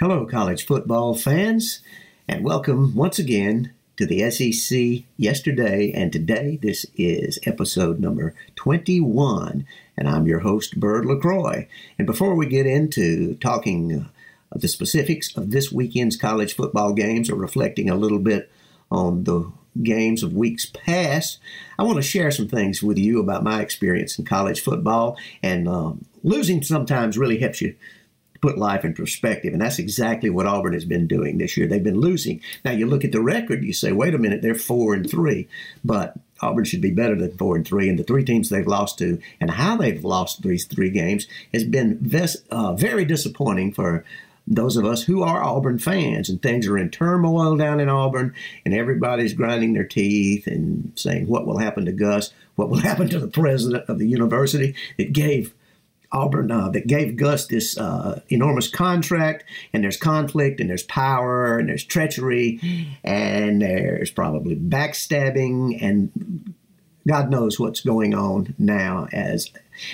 Hello, college football fans, and welcome once again to the SEC yesterday and today. This is episode number 21, and I'm your host, Bird LaCroix. And before we get into talking uh, the specifics of this weekend's college football games or reflecting a little bit on the games of weeks past, I want to share some things with you about my experience in college football. And um, losing sometimes really helps you put life in perspective. And that's exactly what Auburn has been doing this year. They've been losing. Now you look at the record, you say, wait a minute, they're four and three. But Auburn should be better than four and three. And the three teams they've lost to and how they've lost these three games has been ves- uh, very disappointing for those of us who are Auburn fans. And things are in turmoil down in Auburn, and everybody's grinding their teeth and saying, what will happen to Gus? What will happen to the president of the university that gave Auburn uh, that gave Gus this uh, enormous contract, and there's conflict, and there's power, and there's treachery, and there's probably backstabbing, and God knows what's going on now. As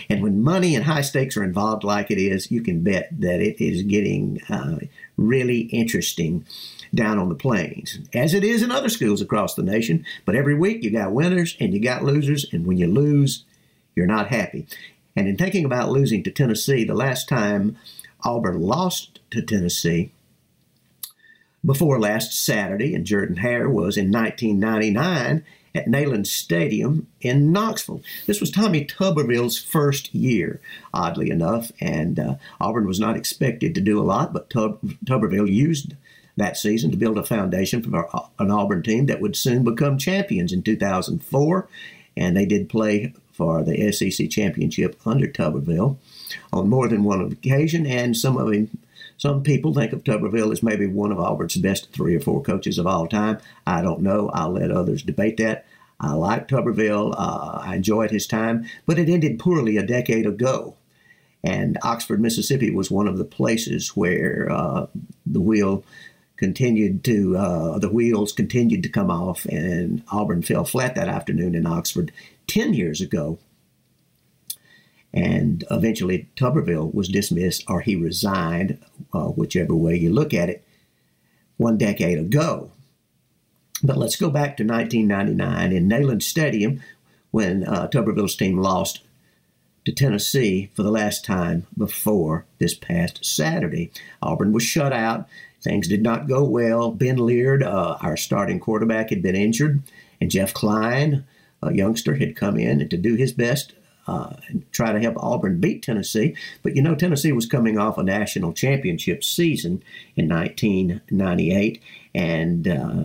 and when money and high stakes are involved, like it is, you can bet that it is getting uh, really interesting down on the plains, as it is in other schools across the nation. But every week you got winners and you got losers, and when you lose, you're not happy. And in thinking about losing to Tennessee, the last time Auburn lost to Tennessee before last Saturday in Jordan Hare was in 1999 at Neyland Stadium in Knoxville. This was Tommy Tuberville's first year, oddly enough, and uh, Auburn was not expected to do a lot, but Tub- Tuberville used that season to build a foundation for an Auburn team that would soon become champions in 2004. And they did play for the SEC championship under Tuberville on more than one occasion, and some of him. Some people think of Tuberville as maybe one of Auburn's best three or four coaches of all time. I don't know. I'll let others debate that. I like Tuberville. Uh, I enjoyed his time, but it ended poorly a decade ago. And Oxford, Mississippi was one of the places where uh, the wheel continued to uh, the wheels continued to come off, and Auburn fell flat that afternoon in Oxford 10 years ago. And eventually, Tuberville was dismissed or he resigned, uh, whichever way you look at it, one decade ago. But let's go back to 1999 in Neyland Stadium when uh, Tuberville's team lost to Tennessee for the last time before this past Saturday. Auburn was shut out. Things did not go well. Ben Leard, uh, our starting quarterback, had been injured, and Jeff Klein, a youngster, had come in and to do his best uh, and try to help Auburn beat Tennessee. But you know, Tennessee was coming off a national championship season in 1998, and uh,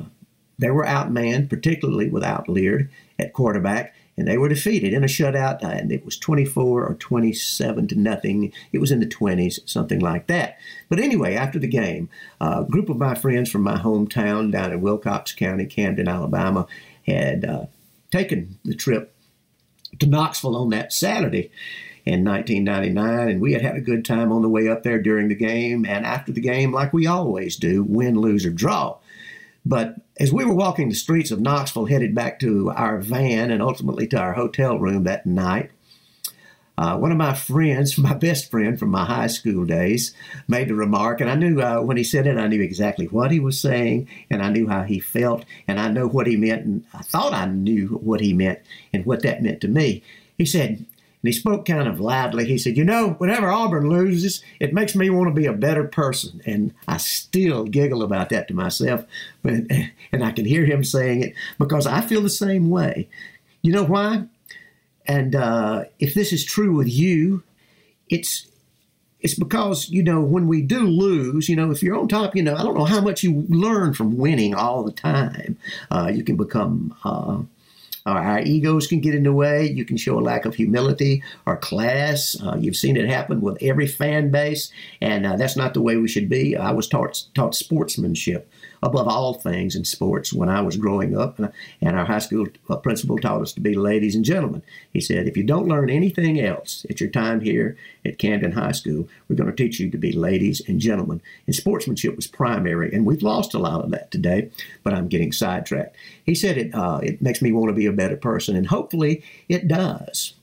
they were outmanned, particularly without Leard at quarterback and they were defeated in a shutout, and it was 24 or 27 to nothing. It was in the 20s, something like that. But anyway, after the game, a group of my friends from my hometown down in Wilcox County, Camden, Alabama, had uh, taken the trip to Knoxville on that Saturday in 1999, and we had had a good time on the way up there during the game and after the game, like we always do, win, lose, or draw. But as we were walking the streets of Knoxville, headed back to our van and ultimately to our hotel room that night, uh, one of my friends, my best friend from my high school days, made the remark, and I knew uh, when he said it, I knew exactly what he was saying, and I knew how he felt, and I know what he meant, and I thought I knew what he meant and what that meant to me. He said, and he spoke kind of loudly. He said, You know, whenever Auburn loses, it makes me want to be a better person. And I still giggle about that to myself. But, and I can hear him saying it because I feel the same way. You know why? And uh, if this is true with you, it's it's because you know when we do lose, you know, if you're on top, you know, I don't know how much you learn from winning all the time. Uh, you can become uh, our egos can get in the way. You can show a lack of humility or class. Uh, you've seen it happen with every fan base, and uh, that's not the way we should be. I was taught taught sportsmanship above all things in sports when I was growing up. And our high school uh, principal taught us to be ladies and gentlemen. He said, if you don't learn anything else at your time here at Camden High School, we're going to teach you to be ladies and gentlemen. And sportsmanship was primary, and we've lost a lot of that today, but I'm getting sidetracked. He said it, uh, it makes me want to be a better person, and hopefully it does.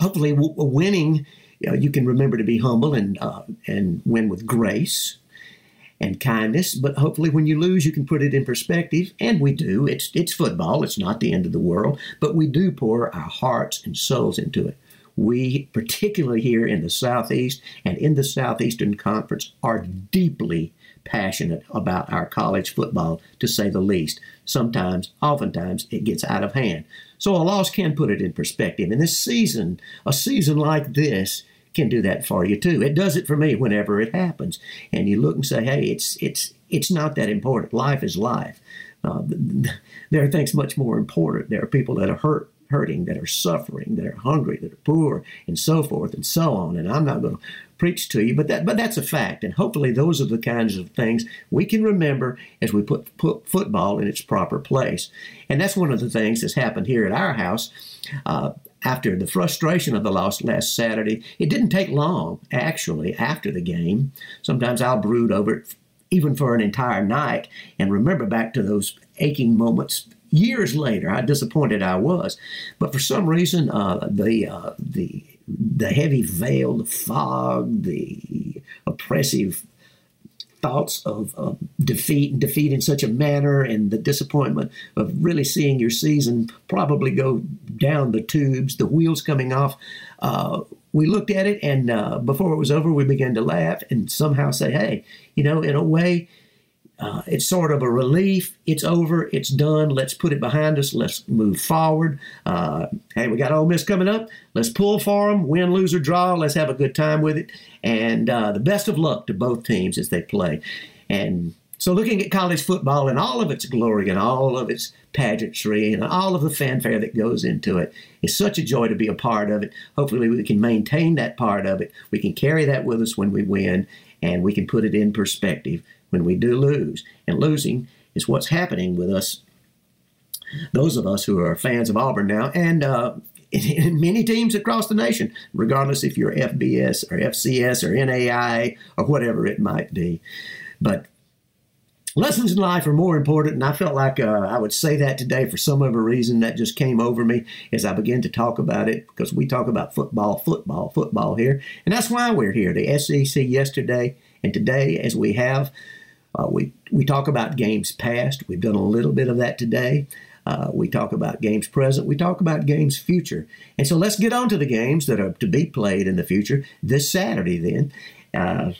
Hopefully, winning, you, know, you can remember to be humble and, uh, and win with grace and kindness, but hopefully when you lose, you can put it in perspective. And we do. It's, it's football, it's not the end of the world, but we do pour our hearts and souls into it. We, particularly here in the Southeast and in the Southeastern Conference, are deeply passionate about our college football, to say the least. Sometimes, oftentimes, it gets out of hand. So a loss can put it in perspective. And this season, a season like this, can do that for you too. It does it for me whenever it happens. And you look and say, hey, it's it's it's not that important. Life is life. Uh, there are things much more important. There are people that are hurt, hurting, that are suffering, that are hungry, that are poor, and so forth and so on. And I'm not going to preach to you, but that but that's a fact. And hopefully, those are the kinds of things we can remember as we put, put football in its proper place. And that's one of the things that's happened here at our house. Uh, after the frustration of the loss last Saturday, it didn't take long, actually, after the game. Sometimes I'll brood over it even for an entire night and remember back to those aching moments years later how disappointed I was. But for some reason, uh, the uh, the the heavy veil, the fog, the oppressive thoughts of, defeat and defeat in such a manner and the disappointment of really seeing your season probably go down the tubes, the wheels coming off. Uh, we looked at it and uh, before it was over, we began to laugh and somehow say, hey, you know, in a way, uh, it's sort of a relief. It's over. It's done. Let's put it behind us. Let's move forward. Uh, hey, we got Ole Miss coming up. Let's pull for them, win, lose, or draw. Let's have a good time with it. And uh, the best of luck to both teams as they play. And so, looking at college football and all of its glory and all of its pageantry and all of the fanfare that goes into it, it's such a joy to be a part of it. Hopefully, we can maintain that part of it. We can carry that with us when we win, and we can put it in perspective when we do lose. And losing is what's happening with us, those of us who are fans of Auburn now, and uh, in many teams across the nation, regardless if you're FBS or FCS or NAI or whatever it might be. But lessons in life are more important, and I felt like uh, I would say that today for some other reason that just came over me as I began to talk about it because we talk about football, football, football here, and that's why we're here. The SEC yesterday and today, as we have uh, we, we talk about games past. We've done a little bit of that today. Uh, we talk about games present. We talk about games future. And so let's get on to the games that are to be played in the future this Saturday, then. Uh,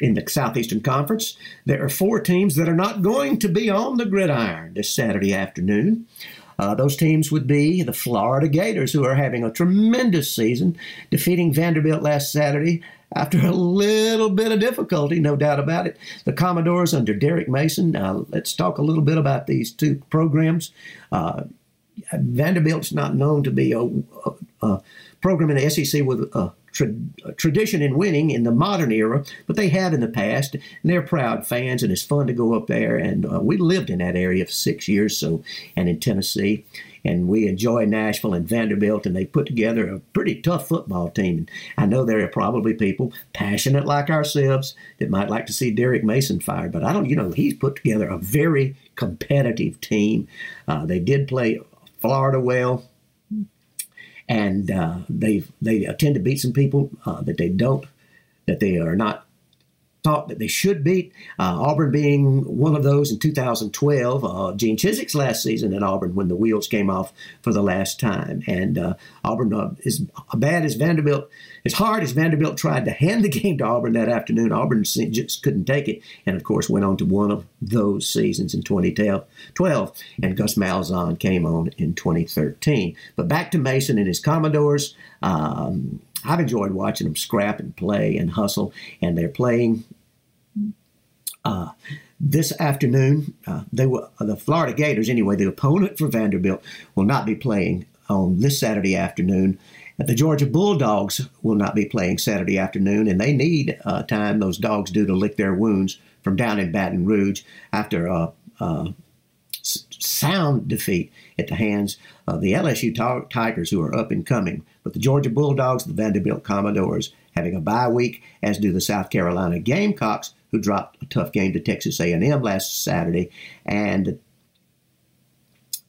in the Southeastern Conference, there are four teams that are not going to be on the gridiron this Saturday afternoon. Uh, those teams would be the Florida Gators, who are having a tremendous season, defeating Vanderbilt last Saturday after a little bit of difficulty, no doubt about it. The Commodores under Derek Mason. Uh, let's talk a little bit about these two programs. Uh, Vanderbilt's not known to be a, a, a, program in the SEC with a, tra- tradition in winning in the modern era, but they have in the past, and they're proud fans, and it's fun to go up there. And uh, we lived in that area for six years, so and in Tennessee and we enjoy Nashville and Vanderbilt, and they put together a pretty tough football team. And I know there are probably people passionate like ourselves that might like to see Derek Mason fired, but I don't. You know, he's put together a very competitive team. Uh, they did play Florida well, and uh, they they tend to beat some people uh, that they don't that they are not thought that they should beat. Uh, Auburn being one of those in 2012, uh, Gene Chizik's last season at Auburn when the wheels came off for the last time. And uh, Auburn, uh, as bad as Vanderbilt, as hard as Vanderbilt tried to hand the game to Auburn that afternoon, Auburn just couldn't take it. And of course, went on to one of those seasons in 2012. And Gus Malzahn came on in 2013. But back to Mason and his Commodores. Um, I've enjoyed watching them scrap and play and hustle, and they're playing uh, this afternoon. Uh, they were uh, the Florida Gators anyway. The opponent for Vanderbilt will not be playing on this Saturday afternoon. The Georgia Bulldogs will not be playing Saturday afternoon, and they need uh, time. Those dogs do to lick their wounds from down in Baton Rouge after a, a sound defeat at the hands of the LSU Tigers, who are up and coming. But the Georgia Bulldogs, the Vanderbilt Commodores, having a bye week, as do the South Carolina Gamecocks, who dropped a tough game to Texas A&M last Saturday, and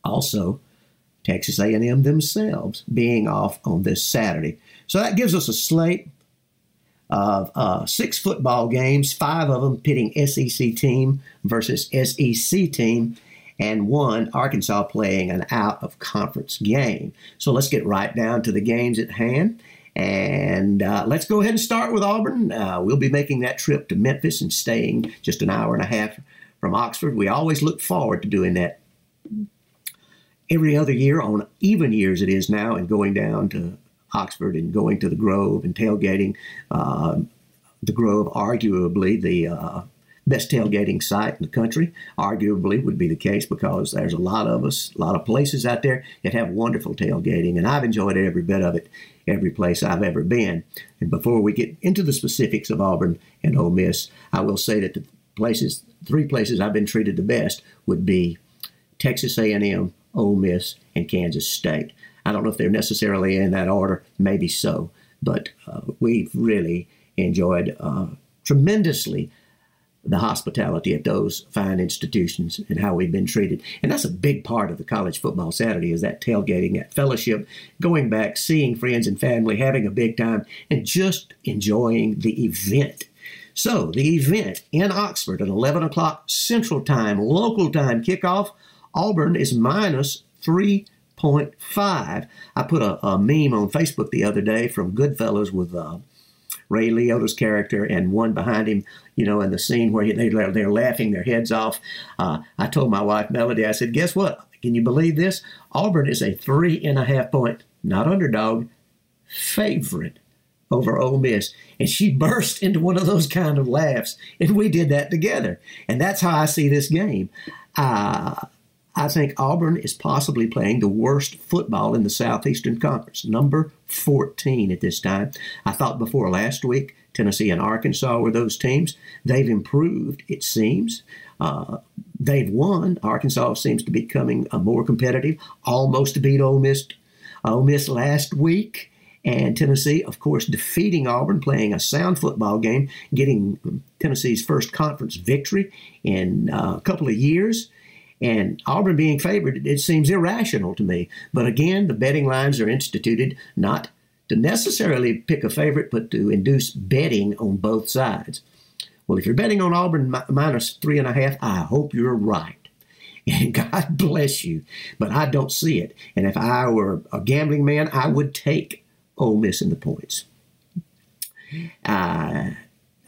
also Texas A&M themselves being off on this Saturday. So that gives us a slate of uh, six football games, five of them pitting SEC team versus SEC team, and one Arkansas playing an out of conference game. So let's get right down to the games at hand. And uh, let's go ahead and start with Auburn. Uh, we'll be making that trip to Memphis and staying just an hour and a half from Oxford. We always look forward to doing that every other year on even years it is now and going down to Oxford and going to the Grove and tailgating. Uh, the Grove, arguably the uh, best tailgating site in the country, arguably would be the case because there's a lot of us, a lot of places out there that have wonderful tailgating, and I've enjoyed every bit of it, every place I've ever been. And before we get into the specifics of Auburn and Ole Miss, I will say that the places, three places I've been treated the best would be Texas A&M, Ole Miss, and Kansas State. I don't know if they're necessarily in that order, maybe so, but uh, we've really enjoyed uh, tremendously the hospitality at those fine institutions and how we've been treated. And that's a big part of the college football Saturday is that tailgating, that fellowship, going back, seeing friends and family, having a big time, and just enjoying the event. So the event in Oxford at 11 o'clock Central Time, local time kickoff, Auburn is minus three 0.5. I put a, a, meme on Facebook the other day from Goodfellas with uh, Ray Liotta's character and one behind him, you know, in the scene where they, they're laughing their heads off. Uh, I told my wife, Melody, I said, guess what? Can you believe this? Auburn is a three and a half point, not underdog, favorite over Ole Miss. And she burst into one of those kind of laughs. And we did that together. And that's how I see this game. Uh, I think Auburn is possibly playing the worst football in the Southeastern Conference, number 14 at this time. I thought before last week, Tennessee and Arkansas were those teams. They've improved, it seems. Uh, they've won. Arkansas seems to be becoming a more competitive, almost beat Ole Miss, Ole Miss last week. And Tennessee, of course, defeating Auburn, playing a sound football game, getting Tennessee's first conference victory in uh, a couple of years. And Auburn being favored, it seems irrational to me. But again, the betting lines are instituted not to necessarily pick a favorite, but to induce betting on both sides. Well, if you're betting on Auburn minus three and a half, I hope you're right. And God bless you. But I don't see it. And if I were a gambling man, I would take Ole Miss in the points. Uh,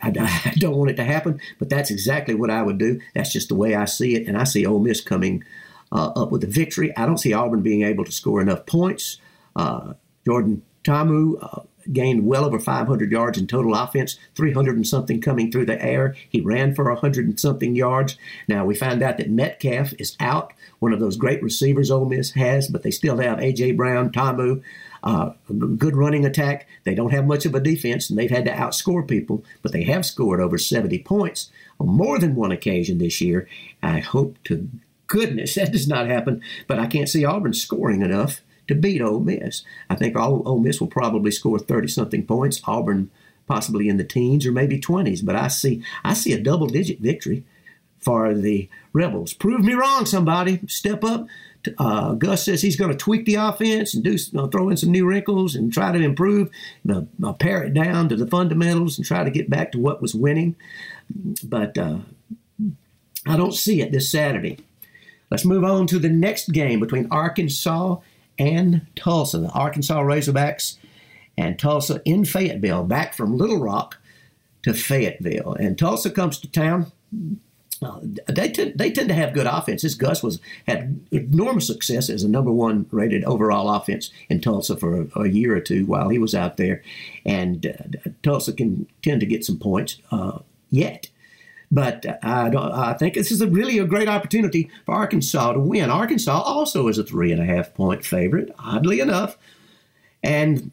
I, I, don't want it to happen, but that's exactly what I would do. That's just the way I see it, and I see Ole Miss coming uh, up with a victory. I don't see Auburn being able to score enough points. Uh, Jordan Ta'amu uh, gained well over 500 yards in total offense, 300 and something coming through the air. He ran for 100 and something yards. Now we find out that Metcalf is out, one of those great receivers Ole Miss has, but they still have A.J. Brown, Ta'amu, uh, good running attack. They don't have much of a defense, and they've had to outscore people, but they have scored over 70 points on more than one occasion this year. I hope to goodness that does not happen, but I can't see Auburn scoring enough to beat Ole Miss. I think Ole Miss will probably score 30 something points. Auburn possibly in the teens or maybe 20s, but I see I see a double digit victory for the Rebels. Prove me wrong, somebody. Step up. Uh, Gus says he's going to tweak the offense and do throw in some new wrinkles and try to improve, uh, pare it down to the fundamentals and try to get back to what was winning. But uh, I don't see it this Saturday. Let's move on to the next game between Arkansas and Tulsa. The Arkansas Razorbacks and Tulsa in Fayetteville, back from Little Rock to Fayetteville. And Tulsa comes to town uh, they tend they tend to have good offenses. Gus was had enormous success as a number one rated overall offense in Tulsa for a, a year or two while he was out there, and uh, Tulsa can tend to get some points uh, yet. But I don't. I think this is a really a great opportunity for Arkansas to win. Arkansas also is a three and a half point favorite, oddly enough, and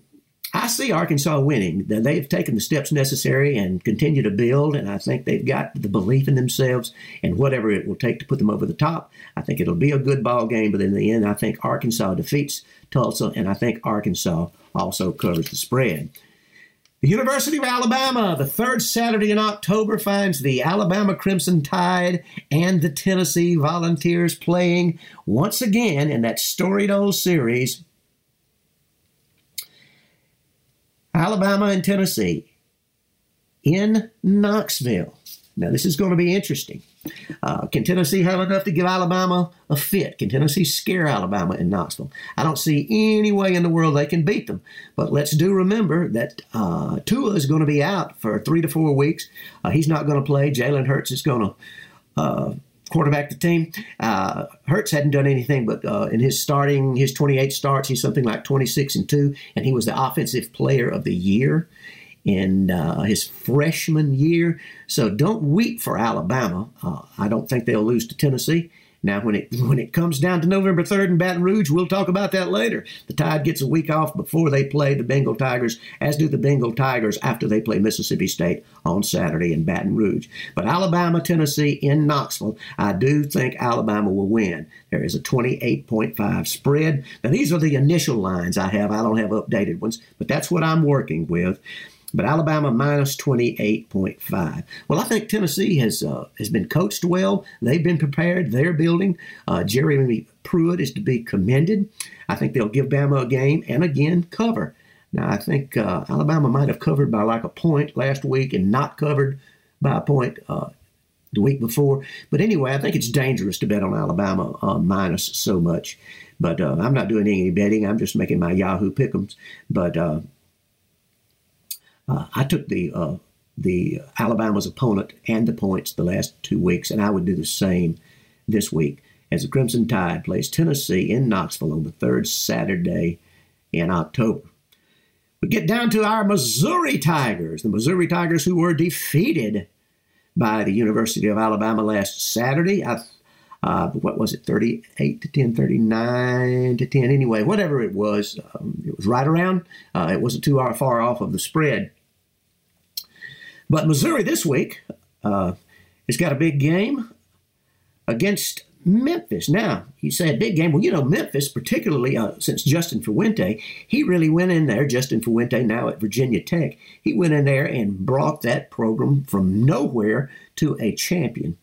I see Arkansas winning. They've taken the steps necessary and continue to build, and I think they've got the belief in themselves and whatever it will take to put them over the top. I think it'll be a good ball game, but in the end, I think Arkansas defeats Tulsa, and I think Arkansas also covers the spread. The University of Alabama, the third Saturday in October, finds the Alabama Crimson Tide and the Tennessee Volunteers playing once again in that storied old series Alabama and Tennessee. in Knoxville. Now, this is going to be interesting. Uh, can Tennessee have enough to give Alabama a fit? Can Tennessee scare Alabama in Knoxville? I don't see any way in the world they can beat them. But let's do remember that uh, Tua is going to be out for three to four weeks. Uh, he's not going to play. Jalen Hurts is going to uh, quarterback the team. Uh, Hurts hadn't done anything, but uh, in his starting, his 28 starts, he's something like 26 and 2, and he was the offensive player of the year in uh, his freshman year. So don't weep for Alabama. Uh, I don't think they'll lose to Tennessee. Now, when it when it comes down to November 3rd in Baton Rouge, we'll talk about that later. The Tide gets a week off before they play the Bengal Tigers, as do the Bengal Tigers after they play Mississippi State on Saturday in Baton Rouge. But Alabama, Tennessee in Knoxville, I do think Alabama will win. There is a 28.5 spread. Now, these are the initial lines I have. I don't have updated ones, but that's what I'm working with but Alabama minus 28.5. Well, I think Tennessee has uh, has been coached well. They've been prepared. They're building. Uh, Jeremy Pruitt is to be commended. I think they'll give Bama a game and again cover. Now, I think uh, Alabama might have covered by like a point last week and not covered by a point uh, the week before. But anyway, I think it's dangerous to bet on Alabama uh, minus so much. But uh, I'm not doing any betting. I'm just making my Yahoo pick'ems. But uh, I took the uh, the Alabama's opponent and the points the last two weeks, and I would do the same this week as the Crimson Tide plays Tennessee in Knoxville on the third Saturday in October. We get down to our Missouri Tigers, the Missouri Tigers who were defeated by the University of Alabama last Saturday. I, uh, what was it, 38 to 10, 39 to 10? Anyway, whatever it was, um, it was right around. Uh, it wasn't too far off of the spread. But Missouri this week uh, has got a big game against Memphis. Now, you say a big game. Well, you know, Memphis, particularly uh, since Justin Fuente, he really went in there. Justin Fuente, now at Virginia Tech, he went in there and brought that program from nowhere to a champion.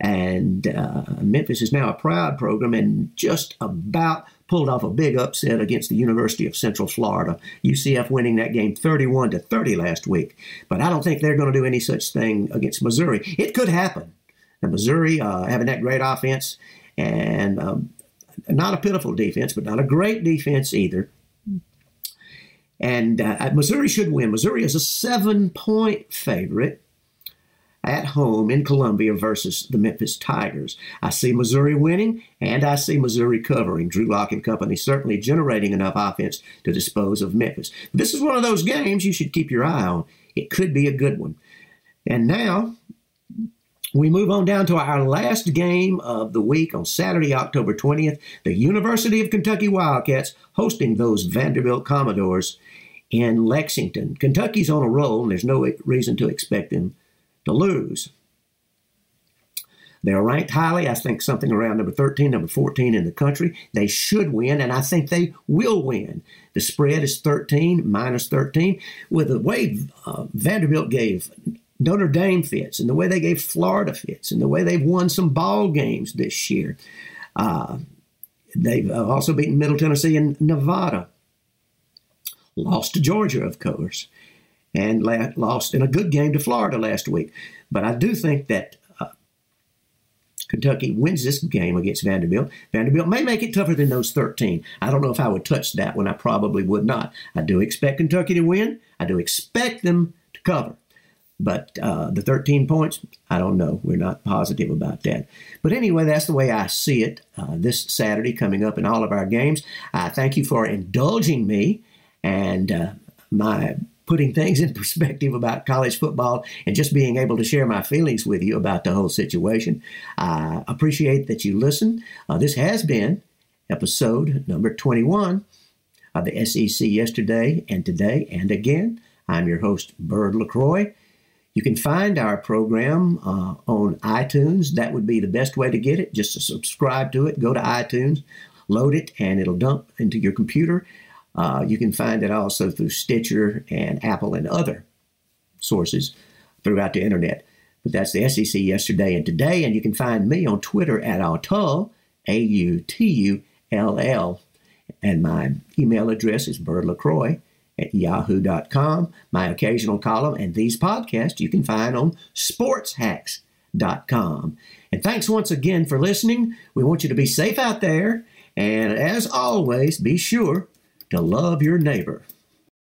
And uh, Memphis is now a proud program and just about pulled off a big upset against the University of Central Florida. UCF winning that game 31 to 30 last week. But I don't think they're going to do any such thing against Missouri. It could happen. And Missouri uh, having that great offense and um, not a pitiful defense, but not a great defense either. And uh, Missouri should win. Missouri is a seven point favorite at home in Columbia versus the Memphis Tigers. I see Missouri winning and I see Missouri covering. Drew Lock and company certainly generating enough offense to dispose of Memphis. This is one of those games you should keep your eye on. It could be a good one. And now we move on down to our last game of the week on Saturday, October 20th. The University of Kentucky Wildcats hosting those Vanderbilt Commodores in Lexington. Kentucky's on a roll, and there's no reason to expect them to lose. They're ranked highly, I think something around number 13, number 14 in the country. They should win, and I think they will win. The spread is 13, minus 13. With the way uh, Vanderbilt gave Notre Dame fits, and the way they gave Florida fits, and the way they've won some ball games this year. Uh, they've uh, also beaten Middle Tennessee and Nevada. Lost to Georgia, of course and lost in a good game to Florida last week. But I do think that uh, Kentucky wins this game against Vanderbilt. Vanderbilt may make it tougher than those 13. I don't know if I would touch that one. I probably would not. I do expect Kentucky to win. I do expect them to cover. But uh, the 13 points, I don't know. We're not positive about that. But anyway, that's the way I see it uh, this Saturday coming up in all of our games. I thank you for indulging me and uh, my putting things in perspective about college football and just being able to share my feelings with you about the whole situation. I appreciate that you listen. Uh, this has been episode number 21 of the SEC yesterday and today and again. I'm your host, Bird LaCroix. You can find our program uh, on iTunes. That would be the best way to get it. Just to subscribe to it, go to iTunes, load it, and it'll dump into your computer. Uh, you can find it also through Stitcher and Apple and other sources throughout the internet. But that's the SEC yesterday and today. And you can find me on Twitter at Autull, A U T U L L. And my email address is birdlacroix at yahoo.com. My occasional column and these podcasts you can find on sportshacks.com. And thanks once again for listening. We want you to be safe out there. And as always, be sure to love your neighbor.